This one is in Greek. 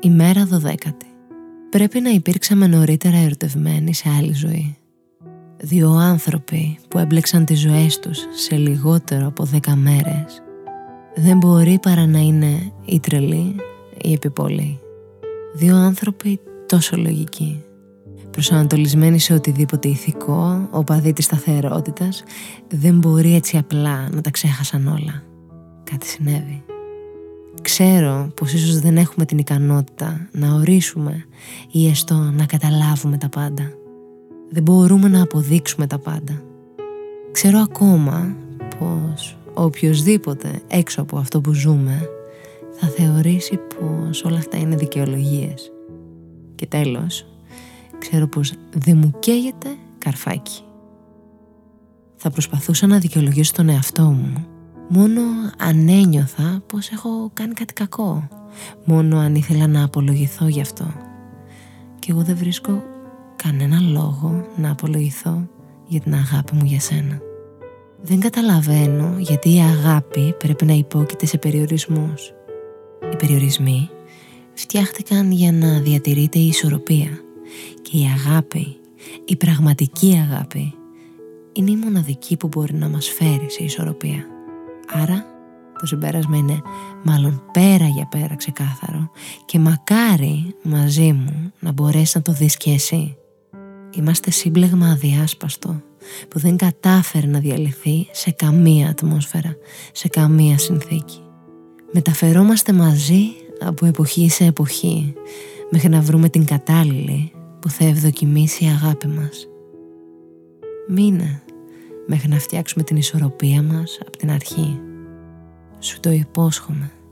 Ημέρα δωδέκατη. Πρέπει να υπήρξαμε νωρίτερα ερωτευμένοι σε άλλη ζωή. Δύο άνθρωποι που έμπλεξαν τις ζωές τους σε λιγότερο από δέκα μέρες δεν μπορεί παρά να είναι η τρελή ή επιπολή. Δύο άνθρωποι τόσο λογικοί προσανατολισμένοι σε οτιδήποτε ηθικό, ο παδί της σταθερότητας, δεν μπορεί έτσι απλά να τα ξέχασαν όλα. Κάτι συνέβη. Ξέρω πως ίσως δεν έχουμε την ικανότητα να ορίσουμε ή έστω να καταλάβουμε τα πάντα. Δεν μπορούμε να αποδείξουμε τα πάντα. Ξέρω ακόμα πως οποιοδήποτε έξω από αυτό που ζούμε θα θεωρήσει πως όλα αυτά είναι δικαιολογίες. Και τέλος, ξέρω πως δεν μου καίγεται καρφάκι. Θα προσπαθούσα να δικαιολογήσω τον εαυτό μου μόνο αν ένιωθα πως έχω κάνει κάτι κακό. Μόνο αν ήθελα να απολογηθώ γι' αυτό. Και εγώ δεν βρίσκω κανένα λόγο να απολογηθώ για την αγάπη μου για σένα. Δεν καταλαβαίνω γιατί η αγάπη πρέπει να υπόκειται σε περιορισμούς. Οι περιορισμοί φτιάχτηκαν για να διατηρείται η ισορροπία και η αγάπη, η πραγματική αγάπη, είναι η μοναδική που μπορεί να μας φέρει σε ισορροπία. Άρα το συμπέρασμα είναι μάλλον πέρα για πέρα ξεκάθαρο και μακάρι μαζί μου να μπορέσεις να το δεις και εσύ. Είμαστε σύμπλεγμα αδιάσπαστο που δεν κατάφερε να διαλυθεί σε καμία ατμόσφαιρα, σε καμία συνθήκη. Μεταφερόμαστε μαζί από εποχή σε εποχή μέχρι να βρούμε την κατάλληλη που θα ευδοκιμήσει η αγάπη μας. Μείνε μέχρι να φτιάξουμε την ισορροπία μας από την αρχή. Σου το υπόσχομαι. Υπάρχει.